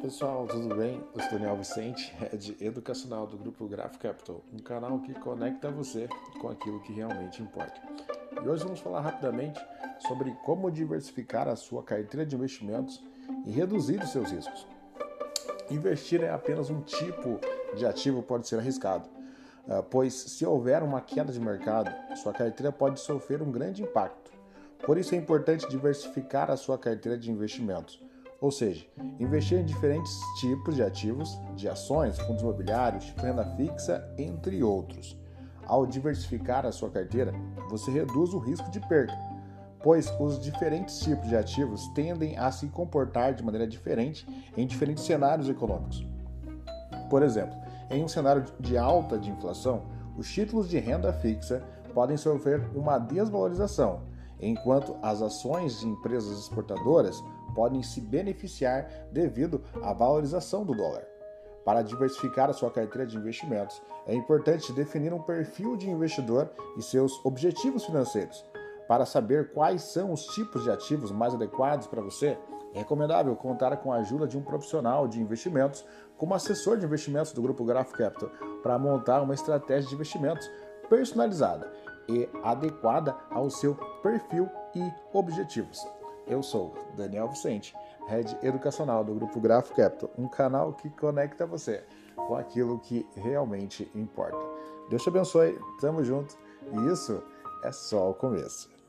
pessoal, tudo bem? Eu sou Daniel Vicente, head educacional do Grupo Graph Capital, um canal que conecta você com aquilo que realmente importa. E hoje vamos falar rapidamente sobre como diversificar a sua carteira de investimentos e reduzir os seus riscos. Investir é apenas um tipo de ativo pode ser arriscado, ah, pois se houver uma queda de mercado, sua carteira pode sofrer um grande impacto. Por isso é importante diversificar a sua carteira de investimentos ou seja, investir em diferentes tipos de ativos, de ações, fundos imobiliários, renda fixa, entre outros. Ao diversificar a sua carteira, você reduz o risco de perda, pois os diferentes tipos de ativos tendem a se comportar de maneira diferente em diferentes cenários econômicos. Por exemplo, em um cenário de alta de inflação, os títulos de renda fixa podem sofrer uma desvalorização, enquanto as ações de empresas exportadoras podem se beneficiar devido à valorização do dólar. Para diversificar a sua carteira de investimentos, é importante definir um perfil de investidor e seus objetivos financeiros. Para saber quais são os tipos de ativos mais adequados para você, é recomendável contar com a ajuda de um profissional de investimentos, como assessor de investimentos do Grupo Graph Capital, para montar uma estratégia de investimentos personalizada e adequada ao seu perfil e objetivos. Eu sou Daniel Vicente, Head Educacional do Grupo Graph Capital, um canal que conecta você com aquilo que realmente importa. Deus te abençoe, tamo junto e isso é só o começo.